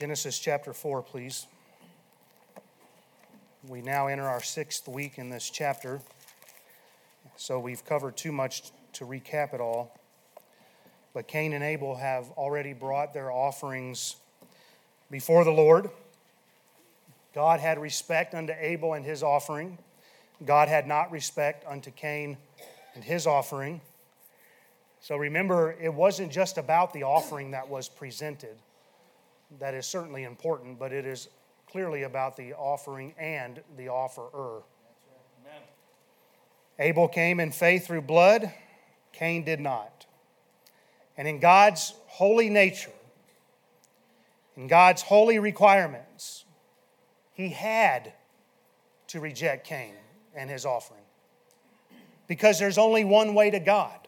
Genesis chapter 4, please. We now enter our sixth week in this chapter, so we've covered too much to recap it all. But Cain and Abel have already brought their offerings before the Lord. God had respect unto Abel and his offering. God had not respect unto Cain and his offering. So remember, it wasn't just about the offering that was presented. That is certainly important, but it is clearly about the offering and the offerer. Amen. Abel came in faith through blood, Cain did not. And in God's holy nature, in God's holy requirements, he had to reject Cain and his offering. Because there's only one way to God,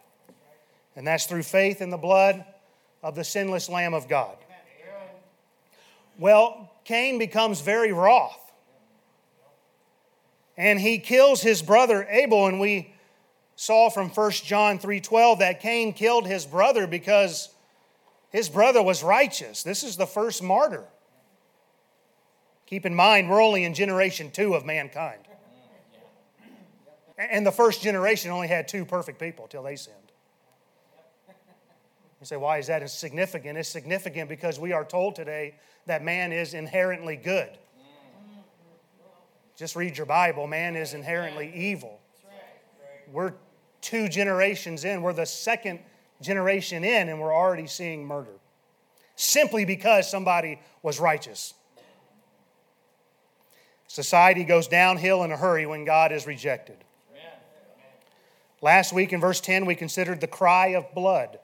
and that's through faith in the blood of the sinless Lamb of God. Well, Cain becomes very wroth. And he kills his brother Abel and we saw from 1 John 3:12 that Cain killed his brother because his brother was righteous. This is the first martyr. Keep in mind we're only in generation 2 of mankind. And the first generation only had two perfect people till they sinned. You say, why is that significant? It's significant because we are told today that man is inherently good. Just read your Bible. Man is inherently evil. We're two generations in. We're the second generation in, and we're already seeing murder simply because somebody was righteous. Society goes downhill in a hurry when God is rejected. Last week in verse 10, we considered the cry of blood.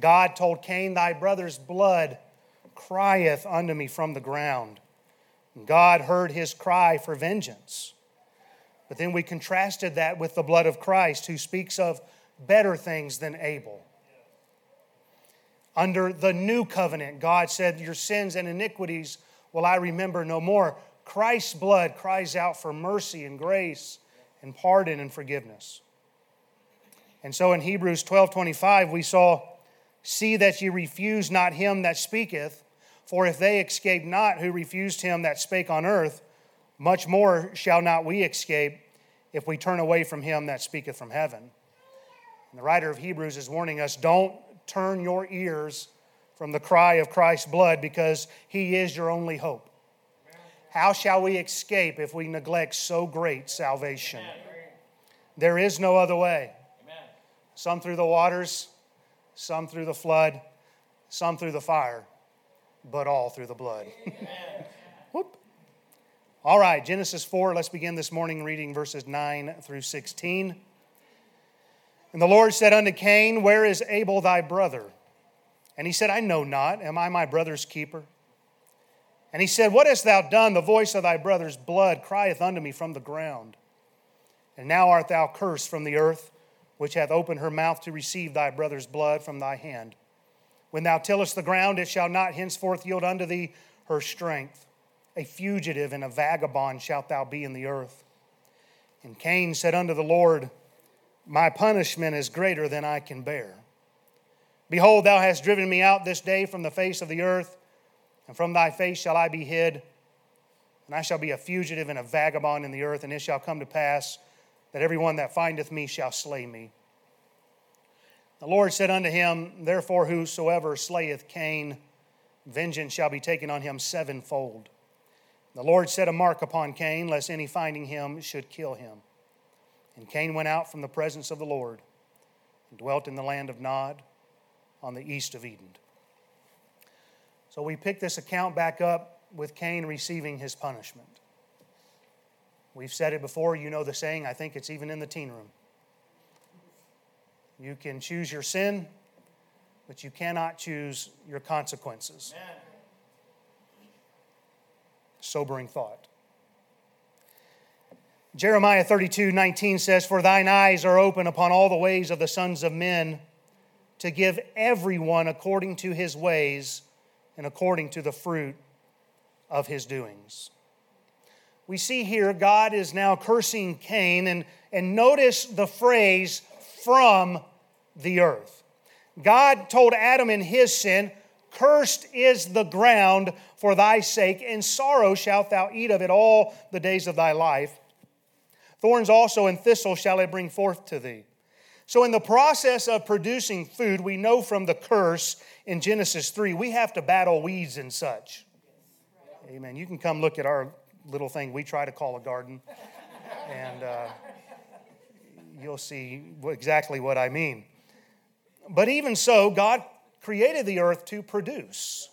God told Cain, Thy brother's blood crieth unto me from the ground. And God heard his cry for vengeance. But then we contrasted that with the blood of Christ, who speaks of better things than Abel. Under the new covenant, God said, Your sins and iniquities will I remember no more. Christ's blood cries out for mercy and grace and pardon and forgiveness. And so in Hebrews 12 25, we saw, See that ye refuse not him that speaketh, for if they escape not who refused him that spake on earth, much more shall not we escape if we turn away from him that speaketh from heaven. And the writer of Hebrews is warning us don't turn your ears from the cry of Christ's blood because he is your only hope. How shall we escape if we neglect so great salvation? There is no other way. Some through the waters, some through the flood, some through the fire but all through the blood. Whoop. All right, Genesis 4, let's begin this morning reading verses 9 through 16. And the Lord said unto Cain, Where is Abel thy brother? And he said, I know not. Am I my brother's keeper? And he said, What hast thou done? The voice of thy brother's blood crieth unto me from the ground. And now art thou cursed from the earth, which hath opened her mouth to receive thy brother's blood from thy hand. When thou tillest the ground, it shall not henceforth yield unto thee her strength. A fugitive and a vagabond shalt thou be in the earth. And Cain said unto the Lord, My punishment is greater than I can bear. Behold, thou hast driven me out this day from the face of the earth, and from thy face shall I be hid. And I shall be a fugitive and a vagabond in the earth, and it shall come to pass that every one that findeth me shall slay me. The Lord said unto him, Therefore, whosoever slayeth Cain, vengeance shall be taken on him sevenfold. The Lord set a mark upon Cain, lest any finding him should kill him. And Cain went out from the presence of the Lord and dwelt in the land of Nod on the east of Eden. So we pick this account back up with Cain receiving his punishment. We've said it before, you know the saying, I think it's even in the teen room. You can choose your sin, but you cannot choose your consequences. Amen. Sobering thought. Jeremiah 32 19 says, For thine eyes are open upon all the ways of the sons of men, to give everyone according to his ways and according to the fruit of his doings. We see here God is now cursing Cain, and, and notice the phrase from the earth. God told Adam in his sin, Cursed is the ground for thy sake, and sorrow shalt thou eat of it all the days of thy life. Thorns also and thistles shall it bring forth to thee. So, in the process of producing food, we know from the curse in Genesis 3, we have to battle weeds and such. Amen. You can come look at our little thing we try to call a garden, and uh, you'll see exactly what I mean. But even so, God created the earth to produce.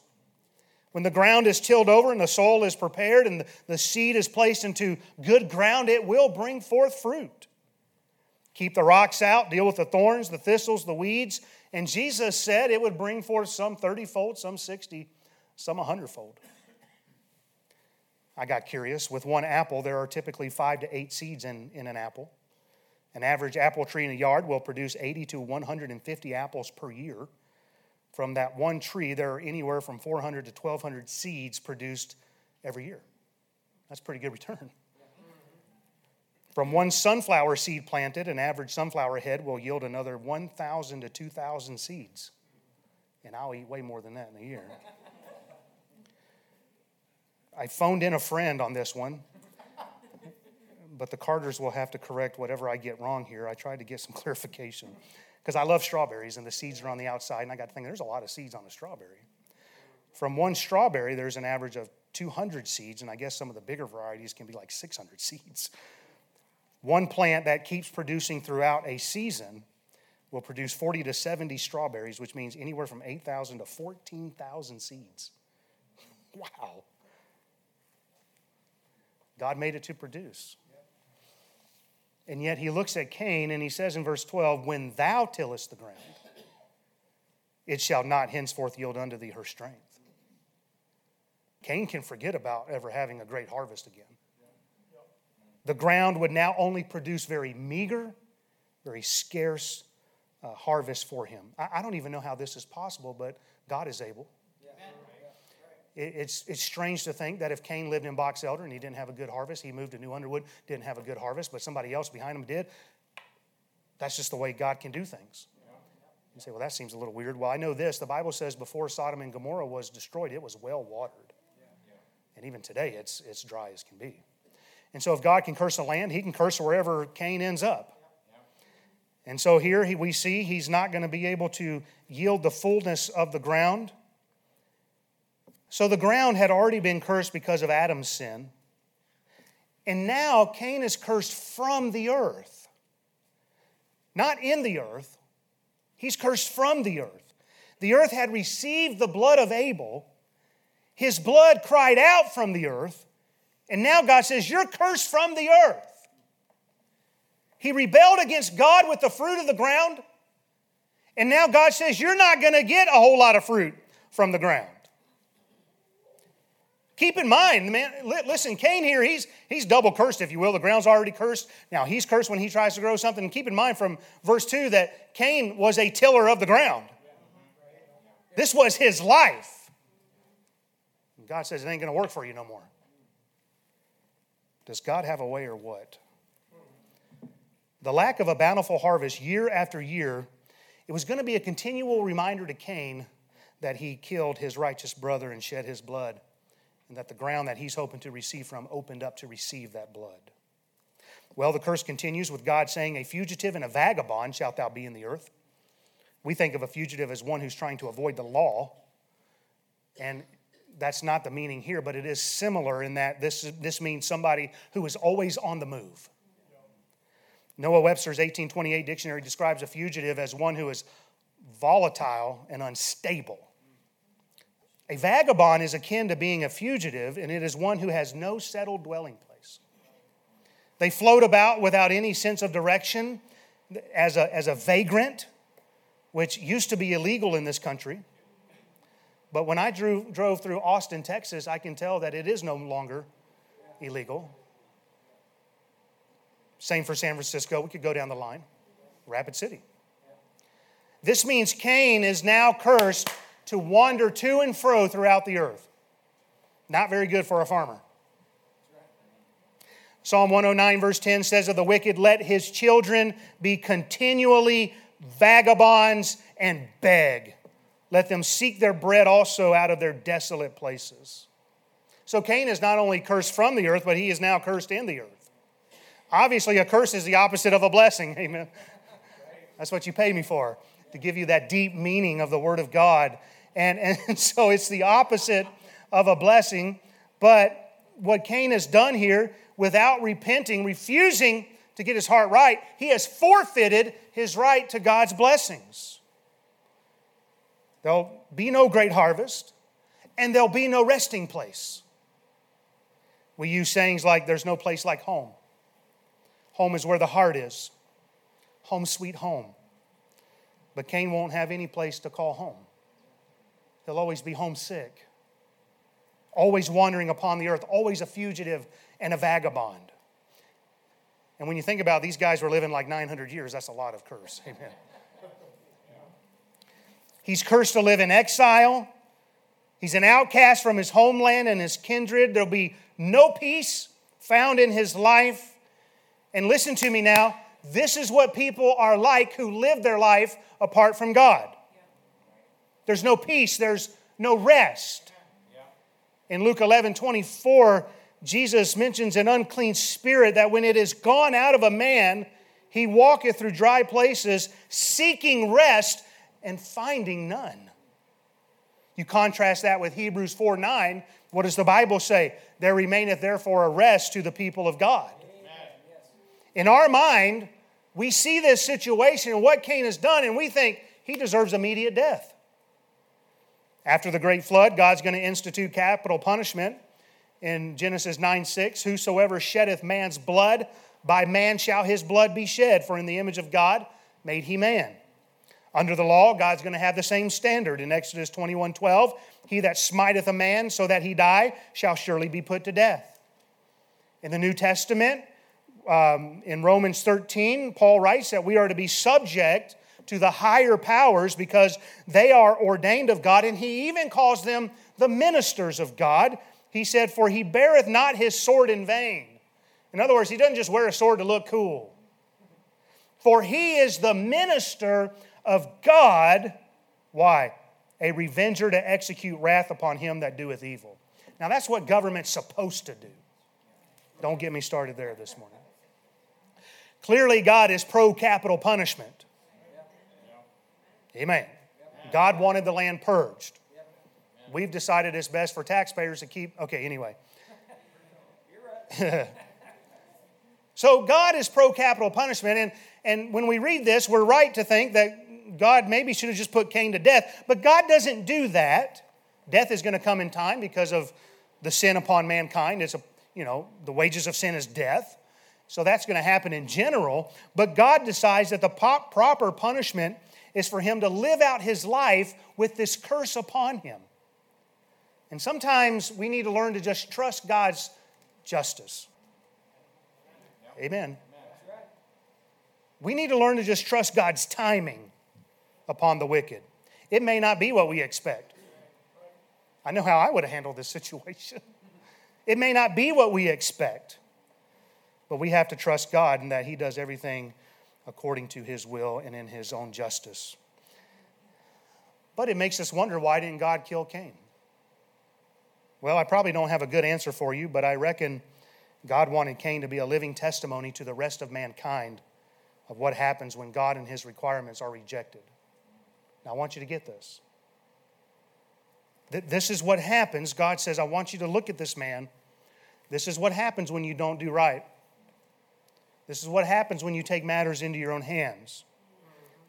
When the ground is tilled over and the soil is prepared and the seed is placed into good ground, it will bring forth fruit. Keep the rocks out, deal with the thorns, the thistles, the weeds. And Jesus said it would bring forth some 30 fold, some 60, some 100 fold. I got curious. With one apple, there are typically five to eight seeds in, in an apple. An average apple tree in a yard will produce 80 to 150 apples per year. From that one tree, there are anywhere from 400 to 1,200 seeds produced every year. That's pretty good return. From one sunflower seed planted, an average sunflower head will yield another 1,000 to 2,000 seeds. And I'll eat way more than that in a year. I phoned in a friend on this one but the Carters will have to correct whatever I get wrong here. I tried to get some clarification because I love strawberries and the seeds are on the outside, and I got to think there's a lot of seeds on a strawberry. From one strawberry, there's an average of 200 seeds, and I guess some of the bigger varieties can be like 600 seeds. One plant that keeps producing throughout a season will produce 40 to 70 strawberries, which means anywhere from 8,000 to 14,000 seeds. Wow. God made it to produce. And yet he looks at Cain and he says in verse 12, When thou tillest the ground, it shall not henceforth yield unto thee her strength. Cain can forget about ever having a great harvest again. The ground would now only produce very meager, very scarce uh, harvest for him. I, I don't even know how this is possible, but God is able. It's, it's strange to think that if Cain lived in Box Elder and he didn't have a good harvest, he moved to New Underwood, didn't have a good harvest, but somebody else behind him did. That's just the way God can do things. You say, well, that seems a little weird. Well, I know this. The Bible says before Sodom and Gomorrah was destroyed, it was well watered. And even today, it's, it's dry as can be. And so, if God can curse a land, he can curse wherever Cain ends up. And so, here we see he's not going to be able to yield the fullness of the ground. So the ground had already been cursed because of Adam's sin. And now Cain is cursed from the earth. Not in the earth, he's cursed from the earth. The earth had received the blood of Abel, his blood cried out from the earth, and now God says, You're cursed from the earth. He rebelled against God with the fruit of the ground, and now God says, You're not going to get a whole lot of fruit from the ground. Keep in mind, man, listen, Cain here, he's, he's double cursed, if you will. The ground's already cursed. Now, he's cursed when he tries to grow something. Keep in mind from verse 2 that Cain was a tiller of the ground. This was his life. God says it ain't going to work for you no more. Does God have a way or what? The lack of a bountiful harvest year after year, it was going to be a continual reminder to Cain that he killed his righteous brother and shed his blood and that the ground that he's hoping to receive from opened up to receive that blood. Well, the curse continues with God saying, A fugitive and a vagabond shalt thou be in the earth. We think of a fugitive as one who's trying to avoid the law. And that's not the meaning here, but it is similar in that this, this means somebody who is always on the move. Noah Webster's 1828 dictionary describes a fugitive as one who is volatile and unstable. A vagabond is akin to being a fugitive, and it is one who has no settled dwelling place. They float about without any sense of direction as a, as a vagrant, which used to be illegal in this country. But when I drew, drove through Austin, Texas, I can tell that it is no longer illegal. Same for San Francisco. We could go down the line. Rapid City. This means Cain is now cursed to wander to and fro throughout the earth. Not very good for a farmer. Psalm 109, verse 10 says of the wicked, Let his children be continually vagabonds and beg. let them seek their bread also out of their desolate places. So Cain is not only cursed from the earth, but he is now cursed in the earth. Obviously, a curse is the opposite of a blessing. Amen. That's what you pay me for, to give you that deep meaning of the Word of God. And, and so it's the opposite of a blessing. But what Cain has done here, without repenting, refusing to get his heart right, he has forfeited his right to God's blessings. There'll be no great harvest, and there'll be no resting place. We use sayings like, There's no place like home. Home is where the heart is. Home, sweet home. But Cain won't have any place to call home. He'll always be homesick, always wandering upon the earth, always a fugitive and a vagabond. And when you think about it, these guys were living like 900 years, that's a lot of curse. Amen. He's cursed to live in exile. He's an outcast from his homeland and his kindred. There'll be no peace found in his life. And listen to me now this is what people are like who live their life apart from God. There's no peace, there's no rest. In Luke 11 24, Jesus mentions an unclean spirit that when it is gone out of a man, he walketh through dry places, seeking rest and finding none. You contrast that with Hebrews 4 9. What does the Bible say? There remaineth therefore a rest to the people of God. In our mind, we see this situation and what Cain has done, and we think he deserves immediate death. After the great flood, God's going to institute capital punishment in Genesis 9 6. Whosoever sheddeth man's blood, by man shall his blood be shed, for in the image of God made he man. Under the law, God's going to have the same standard. In Exodus 21 12, he that smiteth a man so that he die shall surely be put to death. In the New Testament, um, in Romans 13, Paul writes that we are to be subject to the higher powers because they are ordained of God, and he even calls them the ministers of God. He said, For he beareth not his sword in vain. In other words, he doesn't just wear a sword to look cool. For he is the minister of God. Why? A revenger to execute wrath upon him that doeth evil. Now, that's what government's supposed to do. Don't get me started there this morning. Clearly, God is pro capital punishment. Amen. God wanted the land purged. We've decided it's best for taxpayers to keep. Okay, anyway. so, God is pro capital punishment. And, and when we read this, we're right to think that God maybe should have just put Cain to death. But God doesn't do that. Death is going to come in time because of the sin upon mankind. It's a, you know, the wages of sin is death. So that's going to happen in general. But God decides that the proper punishment is for him to live out his life with this curse upon him. And sometimes we need to learn to just trust God's justice. Amen. We need to learn to just trust God's timing upon the wicked. It may not be what we expect. I know how I would have handled this situation. It may not be what we expect, but we have to trust God and that He does everything according to His will and in His own justice. But it makes us wonder why didn't God kill Cain? Well, I probably don't have a good answer for you, but I reckon God wanted Cain to be a living testimony to the rest of mankind of what happens when God and His requirements are rejected. Now, I want you to get this. This is what happens. God says, I want you to look at this man. This is what happens when you don't do right. This is what happens when you take matters into your own hands.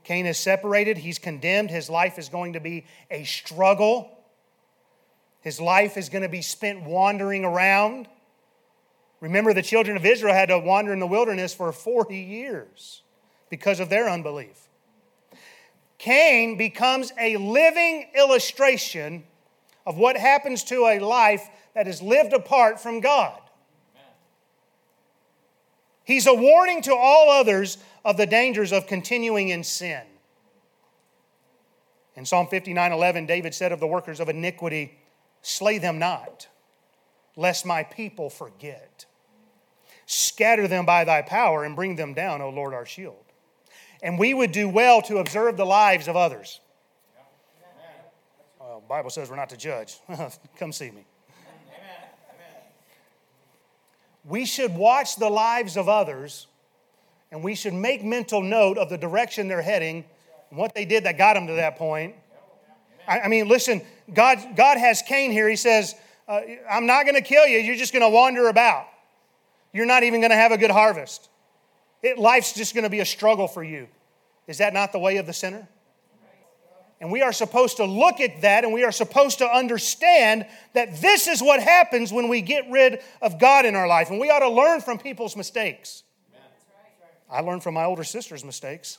Cain is separated, he's condemned, his life is going to be a struggle. His life is going to be spent wandering around. Remember, the children of Israel had to wander in the wilderness for 40 years because of their unbelief. Cain becomes a living illustration of what happens to a life that is lived apart from God. He's a warning to all others of the dangers of continuing in sin. In Psalm 59 11, David said of the workers of iniquity, Slay them not, lest my people forget. Scatter them by thy power and bring them down, O Lord our shield and we would do well to observe the lives of others. Well, Bible says we're not to judge. Come see me. We should watch the lives of others and we should make mental note of the direction they're heading and what they did that got them to that point. I, I mean, listen, God, God has Cain here. He says, uh, I'm not going to kill you. You're just going to wander about. You're not even going to have a good harvest. It, life's just going to be a struggle for you. Is that not the way of the sinner? And we are supposed to look at that and we are supposed to understand that this is what happens when we get rid of God in our life. And we ought to learn from people's mistakes. I learned from my older sister's mistakes.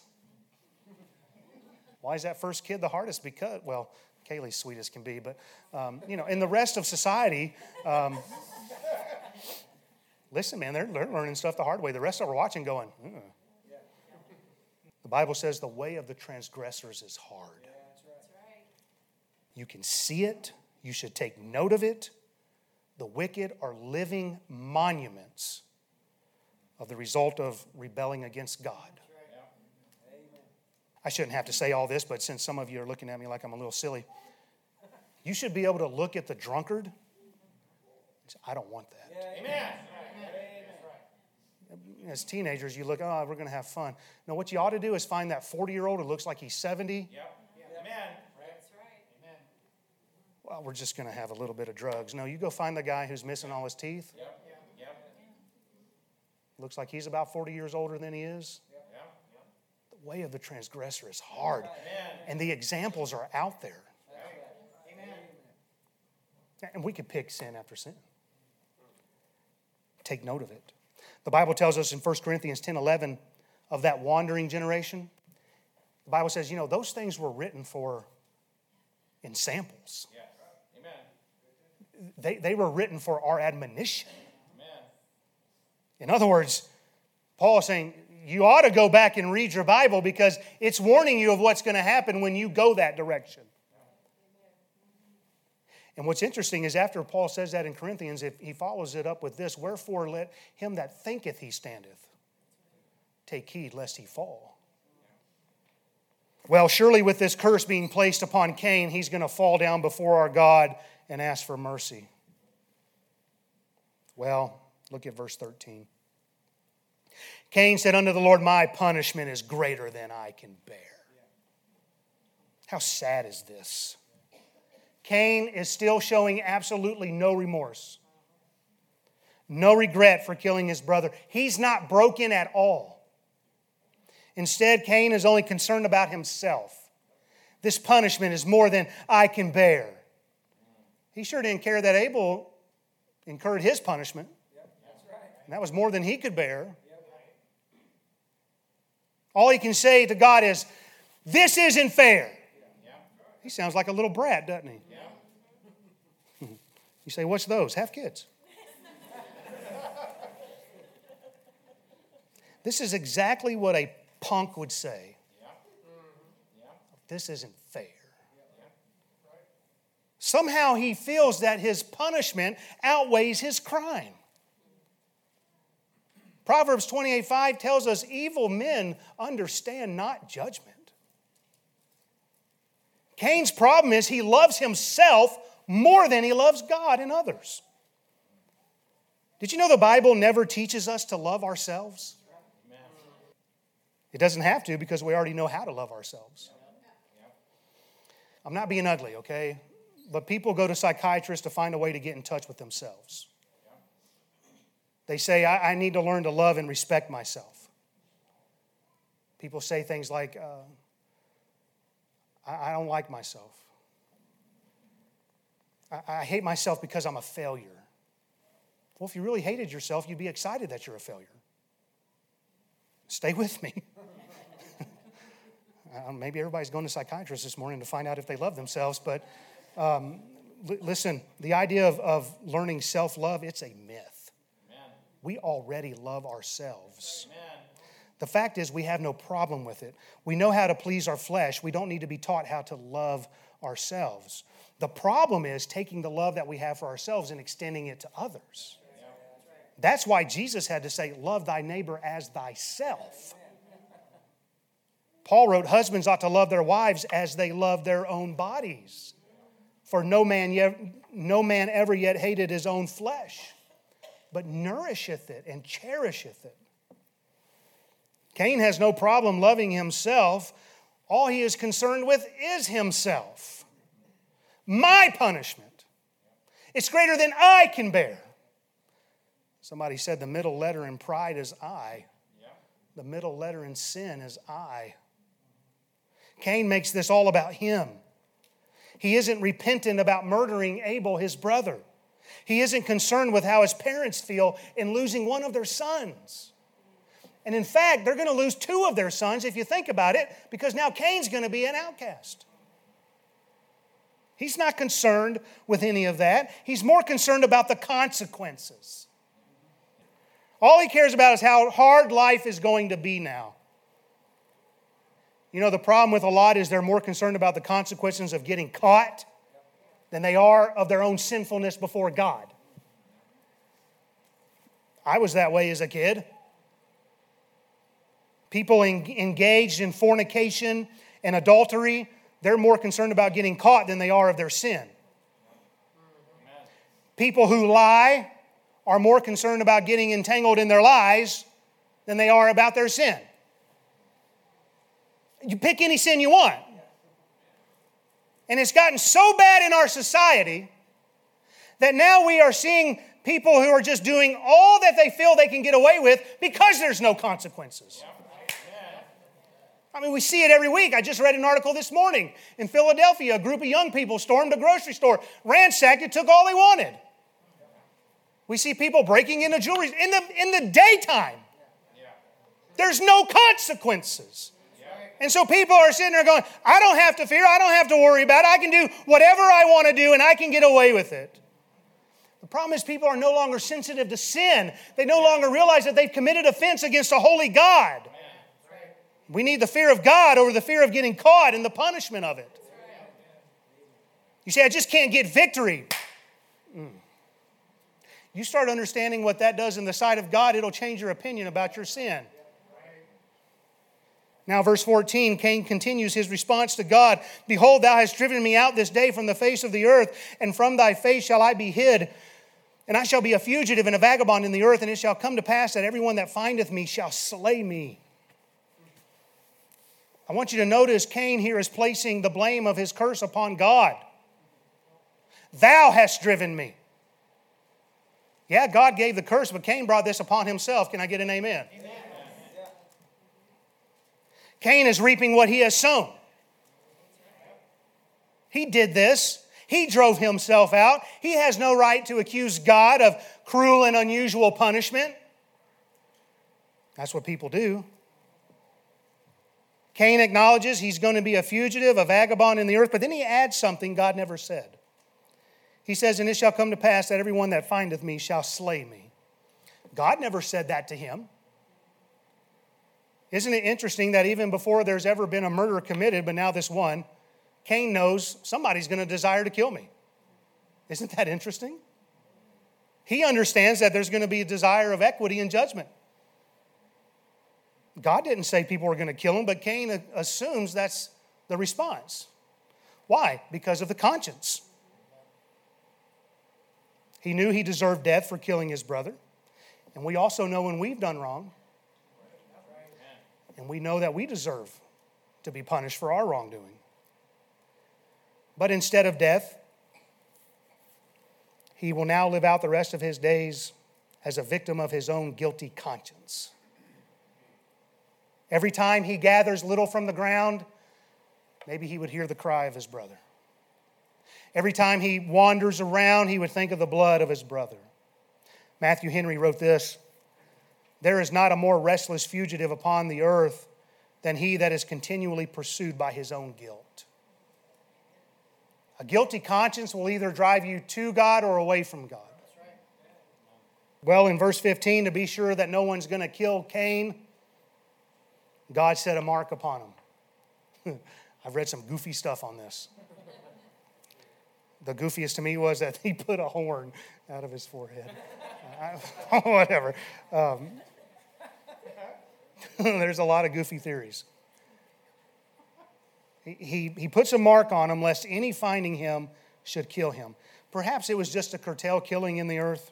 Why is that first kid the hardest? Because, well, Kaylee's sweet as can be, but, um, you know, in the rest of society, um, listen, man, they're, learning stuff the hard way. The rest of them are watching going, mm. The Bible says the way of the transgressors is hard. You can see it, you should take note of it. The wicked are living monuments of the result of rebelling against God. I shouldn't have to say all this, but since some of you are looking at me like I'm a little silly, you should be able to look at the drunkard. Say, I don't want that. Amen. As teenagers, you look, oh, we're going to have fun. No, what you ought to do is find that 40 year old who looks like he's 70. Yep. Amen. That's right. Well, we're just going to have a little bit of drugs. No, you go find the guy who's missing all his teeth. Yep. Looks like he's about 40 years older than he is. The way of the transgressor is hard, and the examples are out there. And we could pick sin after sin. Take note of it. The Bible tells us in 1 Corinthians 10 11 of that wandering generation. The Bible says, you know, those things were written for ensamples. They, they were written for our admonition. In other words, Paul is saying, you ought to go back and read your Bible because it's warning you of what's going to happen when you go that direction. And what's interesting is after Paul says that in Corinthians, if he follows it up with this, wherefore let him that thinketh he standeth take heed lest he fall. Well, surely with this curse being placed upon Cain, he's going to fall down before our God and ask for mercy. Well, look at verse 13. Cain said unto the Lord, My punishment is greater than I can bear. How sad is this? Cain is still showing absolutely no remorse, no regret for killing his brother. He's not broken at all. Instead, Cain is only concerned about himself. This punishment is more than I can bear. He sure didn't care that Abel incurred his punishment. And that was more than he could bear. All he can say to God is, This isn't fair. He sounds like a little brat, doesn't he? You say, What's those? Have kids. this is exactly what a punk would say. This isn't fair. Somehow he feels that his punishment outweighs his crime. Proverbs 28 5 tells us evil men understand not judgment. Cain's problem is he loves himself more than he loves God and others. Did you know the Bible never teaches us to love ourselves? It doesn't have to because we already know how to love ourselves. I'm not being ugly, okay? But people go to psychiatrists to find a way to get in touch with themselves. They say, I, I need to learn to love and respect myself. People say things like, uh, I, I, don't like myself. I, I hate myself because I'm a failure. Well, if you really hated yourself, you'd be excited that you're a failure. Stay with me. uh, maybe everybody's going to psychiatrists this morning to find out if they love themselves, but um, l- listen, the idea of, of learning self love, it's a myth we already love ourselves. Amen. The fact is, we have no problem with it. We know how to please our flesh. We don't need to be taught how to love ourselves. The problem is taking the love that we have for ourselves and extending it to others. That's why Jesus had to say, Love thy neighbor as thyself. Paul wrote, Husbands ought to love their wives as they love their own bodies. For no man, yet, no man ever yet hated his own flesh, but nourisheth it and cherisheth it. Cain has no problem loving himself. All he is concerned with is himself. My punishment. It's greater than I can bear. Somebody said the middle letter in pride is I. The middle letter in sin is I. Cain makes this all about him. He isn't repentant about murdering Abel, his brother. He isn't concerned with how his parents feel in losing one of their sons. And in fact, they're going to lose two of their sons if you think about it, because now Cain's going to be an outcast. He's not concerned with any of that. He's more concerned about the consequences. All he cares about is how hard life is going to be now. You know, the problem with a lot is they're more concerned about the consequences of getting caught than they are of their own sinfulness before God. I was that way as a kid. People engaged in fornication and adultery, they're more concerned about getting caught than they are of their sin. People who lie are more concerned about getting entangled in their lies than they are about their sin. You pick any sin you want. And it's gotten so bad in our society that now we are seeing people who are just doing all that they feel they can get away with because there's no consequences. I mean, we see it every week. I just read an article this morning in Philadelphia. A group of young people stormed a grocery store, ransacked it, took all they wanted. We see people breaking into jewelry in the, in the daytime. There's no consequences. And so people are sitting there going, I don't have to fear, I don't have to worry about it. I can do whatever I want to do and I can get away with it. The problem is people are no longer sensitive to sin. They no longer realize that they've committed offense against a holy God. We need the fear of God over the fear of getting caught and the punishment of it. You say, I just can't get victory. Mm. You start understanding what that does in the sight of God, it'll change your opinion about your sin. Now, verse 14, Cain continues his response to God Behold, thou hast driven me out this day from the face of the earth, and from thy face shall I be hid. And I shall be a fugitive and a vagabond in the earth, and it shall come to pass that everyone that findeth me shall slay me. I want you to notice Cain here is placing the blame of his curse upon God. Thou hast driven me. Yeah, God gave the curse, but Cain brought this upon himself. Can I get an amen? amen. Cain is reaping what he has sown. He did this. He drove himself out. He has no right to accuse God of cruel and unusual punishment. That's what people do. Cain acknowledges he's going to be a fugitive, a vagabond in the earth, but then he adds something God never said. He says, And it shall come to pass that everyone that findeth me shall slay me. God never said that to him. Isn't it interesting that even before there's ever been a murder committed, but now this one, Cain knows somebody's going to desire to kill me? Isn't that interesting? He understands that there's going to be a desire of equity and judgment. God didn't say people were going to kill him, but Cain assumes that's the response. Why? Because of the conscience. He knew he deserved death for killing his brother. And we also know when we've done wrong, and we know that we deserve to be punished for our wrongdoing. But instead of death, he will now live out the rest of his days as a victim of his own guilty conscience. Every time he gathers little from the ground, maybe he would hear the cry of his brother. Every time he wanders around, he would think of the blood of his brother. Matthew Henry wrote this there is not a more restless fugitive upon the earth than he that is continually pursued by his own guilt. A guilty conscience will either drive you to God or away from God. Well, in verse 15, to be sure that no one's going to kill Cain, God set a mark upon him. I've read some goofy stuff on this. The goofiest to me was that he put a horn out of his forehead. Whatever. Um, There's a lot of goofy theories. He, he puts a mark on him lest any finding him should kill him. Perhaps it was just to curtail killing in the earth.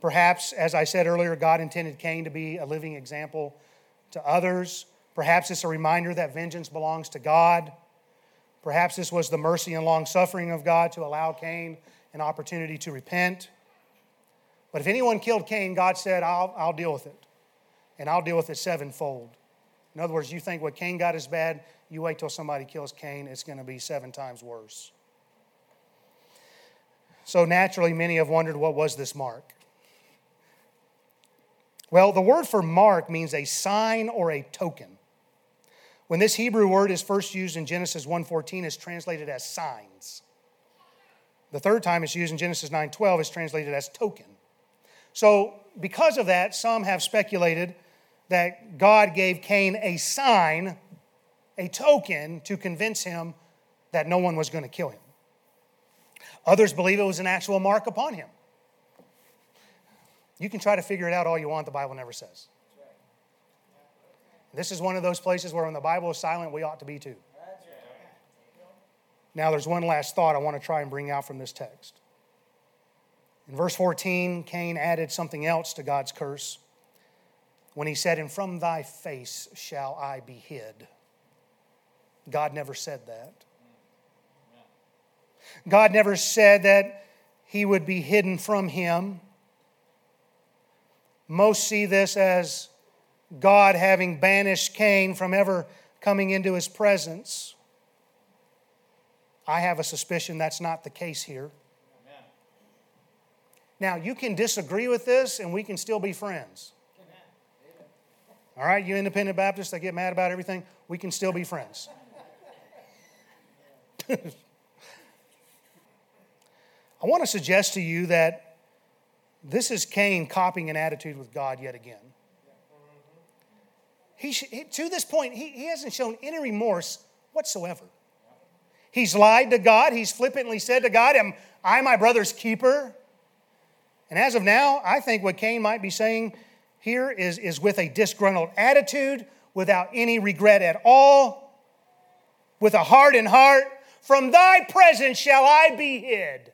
Perhaps, as I said earlier, God intended Cain to be a living example to others. Perhaps it's a reminder that vengeance belongs to God. Perhaps this was the mercy and long suffering of God to allow Cain an opportunity to repent. But if anyone killed Cain, God said, I'll, I'll deal with it. And I'll deal with it sevenfold. In other words, you think what Cain got is bad, you wait till somebody kills Cain, it's going to be seven times worse. So naturally, many have wondered what was this mark? Well, the word for mark means a sign or a token. When this Hebrew word is first used in Genesis 1:14 it's translated as signs. The third time it's used in Genesis 9:12 is translated as token. So, because of that, some have speculated that God gave Cain a sign, a token to convince him that no one was going to kill him. Others believe it was an actual mark upon him. You can try to figure it out all you want, the Bible never says. This is one of those places where when the Bible is silent, we ought to be too. Now, there's one last thought I want to try and bring out from this text. In verse 14, Cain added something else to God's curse when he said, And from thy face shall I be hid. God never said that. God never said that he would be hidden from him. Most see this as God having banished Cain from ever coming into his presence. I have a suspicion that's not the case here. Amen. Now, you can disagree with this and we can still be friends. All right, you independent Baptists that get mad about everything, we can still be friends. I want to suggest to you that this is Cain copying an attitude with God yet again. He, to this point, he, he hasn't shown any remorse whatsoever. He's lied to God. He's flippantly said to God, Am I my brother's keeper? And as of now, I think what Cain might be saying here is, is with a disgruntled attitude, without any regret at all, with a hardened heart. From thy presence shall I be hid.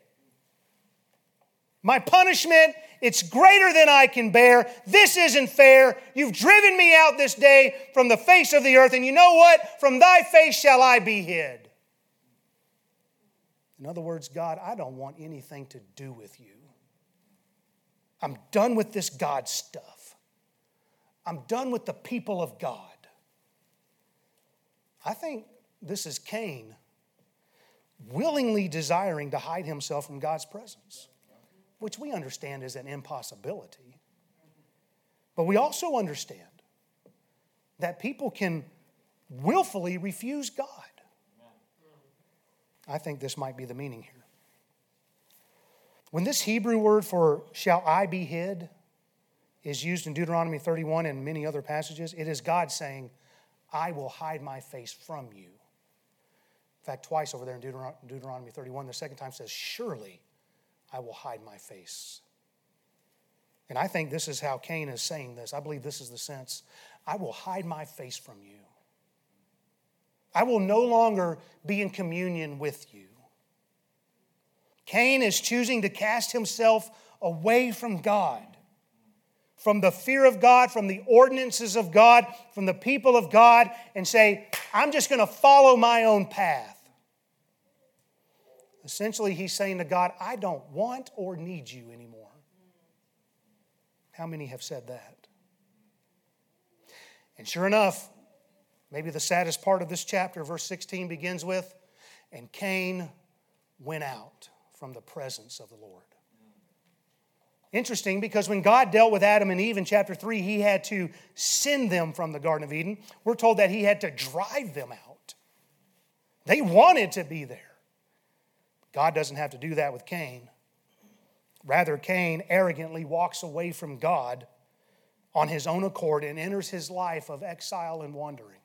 My punishment, it's greater than I can bear. This isn't fair. You've driven me out this day from the face of the earth, and you know what? From thy face shall I be hid. In other words, God, I don't want anything to do with you. I'm done with this God stuff. I'm done with the people of God. I think this is Cain willingly desiring to hide himself from God's presence which we understand is an impossibility. But we also understand that people can willfully refuse God. I think this might be the meaning here. When this Hebrew word for shall I be hid is used in Deuteronomy 31 and many other passages, it is God saying, I will hide my face from you. In fact, twice over there in Deuteronomy 31, the second time says, Surely I will hide my face. And I think this is how Cain is saying this. I believe this is the sense. I will hide my face from you. I will no longer be in communion with you. Cain is choosing to cast himself away from God, from the fear of God, from the ordinances of God, from the people of God, and say, I'm just going to follow my own path. Essentially, he's saying to God, I don't want or need you anymore. How many have said that? And sure enough, maybe the saddest part of this chapter, verse 16, begins with, And Cain went out from the presence of the Lord. Interesting because when God dealt with Adam and Eve in chapter 3, he had to send them from the Garden of Eden. We're told that he had to drive them out. They wanted to be there. God doesn't have to do that with Cain. Rather, Cain arrogantly walks away from God on his own accord and enters his life of exile and wandering.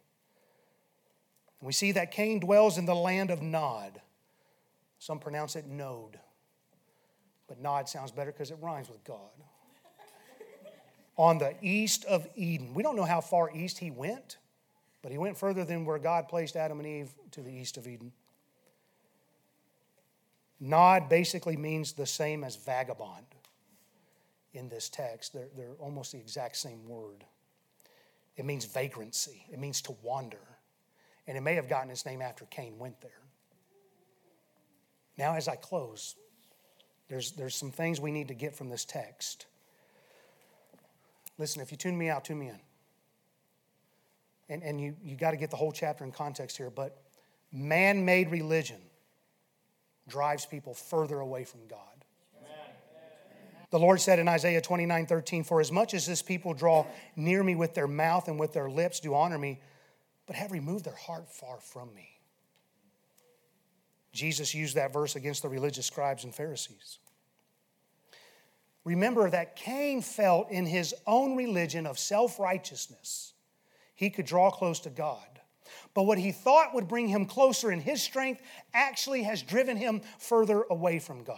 We see that Cain dwells in the land of Nod. Some pronounce it Node, but Nod sounds better because it rhymes with God. on the east of Eden. We don't know how far east he went, but he went further than where God placed Adam and Eve to the east of Eden. Nod basically means the same as vagabond in this text. They're, they're almost the exact same word. It means vagrancy, it means to wander. And it may have gotten its name after Cain went there. Now, as I close, there's, there's some things we need to get from this text. Listen, if you tune me out, tune me in. And, and you, you got to get the whole chapter in context here, but man made religion drives people further away from God. The Lord said in Isaiah 29 13, For as much as this people draw near me with their mouth and with their lips do honor me, but have removed their heart far from me. Jesus used that verse against the religious scribes and Pharisees. Remember that Cain felt in his own religion of self righteousness, he could draw close to God. But what he thought would bring him closer in his strength actually has driven him further away from God.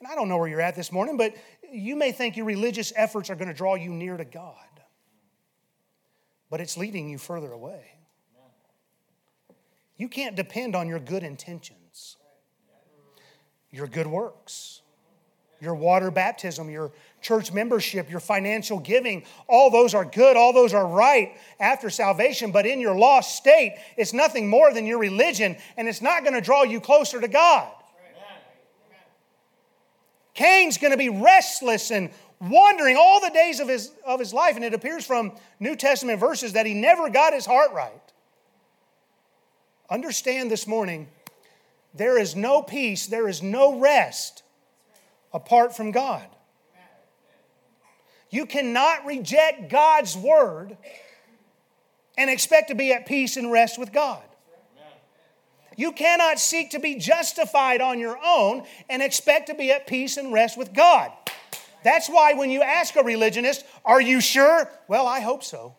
And I don't know where you're at this morning, but you may think your religious efforts are going to draw you near to God, but it's leading you further away. You can't depend on your good intentions, your good works, your water baptism, your church membership, your financial giving. All those are good, all those are right after salvation, but in your lost state, it's nothing more than your religion, and it's not going to draw you closer to God. Cain's going to be restless and wandering all the days of his, of his life. And it appears from New Testament verses that he never got his heart right. Understand this morning there is no peace, there is no rest apart from God. You cannot reject God's word and expect to be at peace and rest with God. You cannot seek to be justified on your own and expect to be at peace and rest with God. That's why when you ask a religionist, Are you sure? Well, I hope so.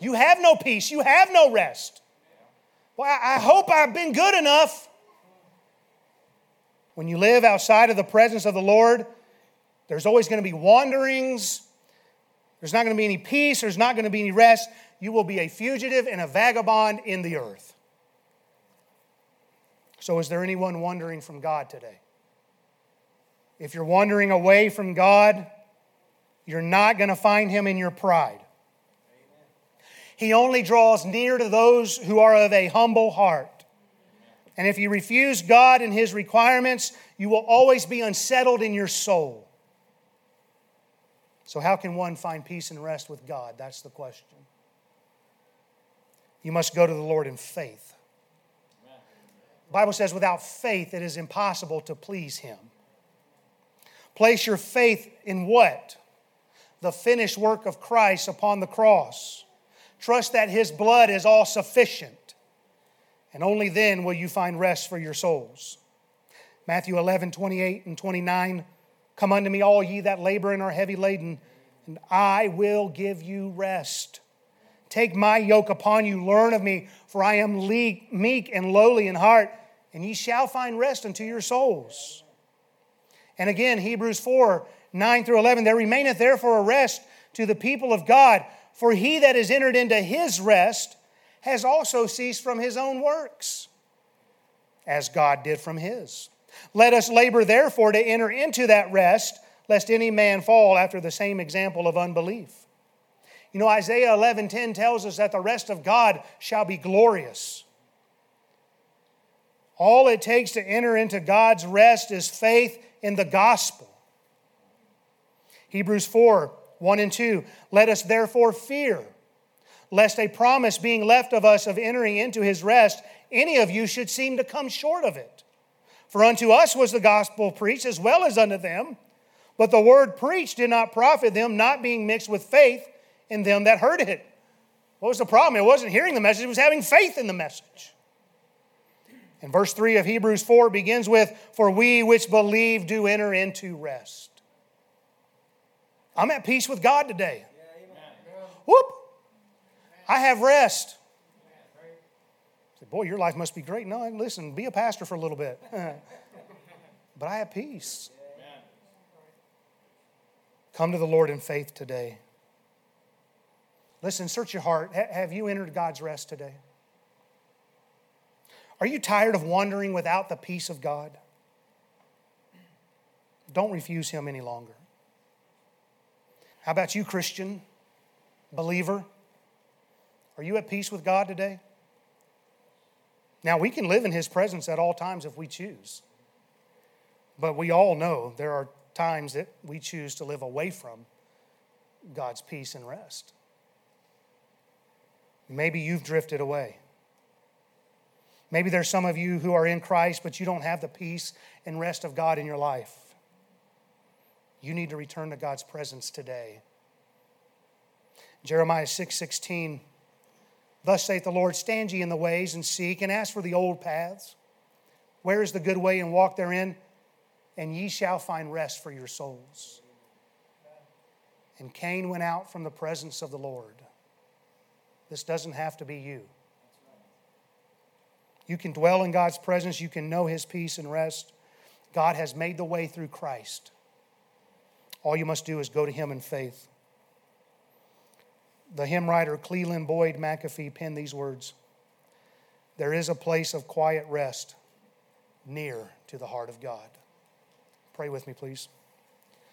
You have no peace, you have no rest. Well, I hope I've been good enough. When you live outside of the presence of the Lord, there's always going to be wanderings. There's not going to be any peace. There's not going to be any rest. You will be a fugitive and a vagabond in the earth. So, is there anyone wandering from God today? If you're wandering away from God, you're not going to find Him in your pride. He only draws near to those who are of a humble heart. And if you refuse God and His requirements, you will always be unsettled in your soul. So, how can one find peace and rest with God? That's the question. You must go to the Lord in faith. The Bible says, without faith, it is impossible to please Him. Place your faith in what? The finished work of Christ upon the cross. Trust that His blood is all sufficient. And only then will you find rest for your souls. Matthew 11, 28 and 29. Come unto me, all ye that labor and are heavy laden, and I will give you rest. Take my yoke upon you, learn of me, for I am meek and lowly in heart, and ye shall find rest unto your souls. And again, Hebrews 4 9 through 11, there remaineth therefore a rest to the people of God, for he that is entered into his rest has also ceased from his own works, as God did from his. Let us labor therefore to enter into that rest, lest any man fall after the same example of unbelief. You know, Isaiah 11:10 tells us that the rest of God shall be glorious. All it takes to enter into God's rest is faith in the gospel. Hebrews 4 1 and 2. Let us therefore fear, lest a promise being left of us of entering into his rest, any of you should seem to come short of it. For unto us was the gospel preached as well as unto them. But the word preached did not profit them, not being mixed with faith in them that heard it. What was the problem? It wasn't hearing the message, it was having faith in the message. And verse 3 of Hebrews 4 begins with, For we which believe do enter into rest. I'm at peace with God today. Whoop! I have rest. I said, Boy, your life must be great. No, listen, be a pastor for a little bit. but I have peace. Come to the Lord in faith today. Listen, search your heart. Have you entered God's rest today? Are you tired of wandering without the peace of God? Don't refuse Him any longer. How about you, Christian, believer? Are you at peace with God today? Now, we can live in His presence at all times if we choose. But we all know there are times that we choose to live away from God's peace and rest. Maybe you've drifted away. Maybe there's some of you who are in Christ, but you don't have the peace and rest of God in your life. You need to return to God's presence today. Jeremiah 6 16. Thus saith the Lord, Stand ye in the ways and seek, and ask for the old paths. Where is the good way, and walk therein, and ye shall find rest for your souls. And Cain went out from the presence of the Lord. This doesn't have to be you. You can dwell in God's presence, you can know His peace and rest. God has made the way through Christ. All you must do is go to Him in faith. The hymn writer Cleland Boyd McAfee penned these words There is a place of quiet rest near to the heart of God. Pray with me, please.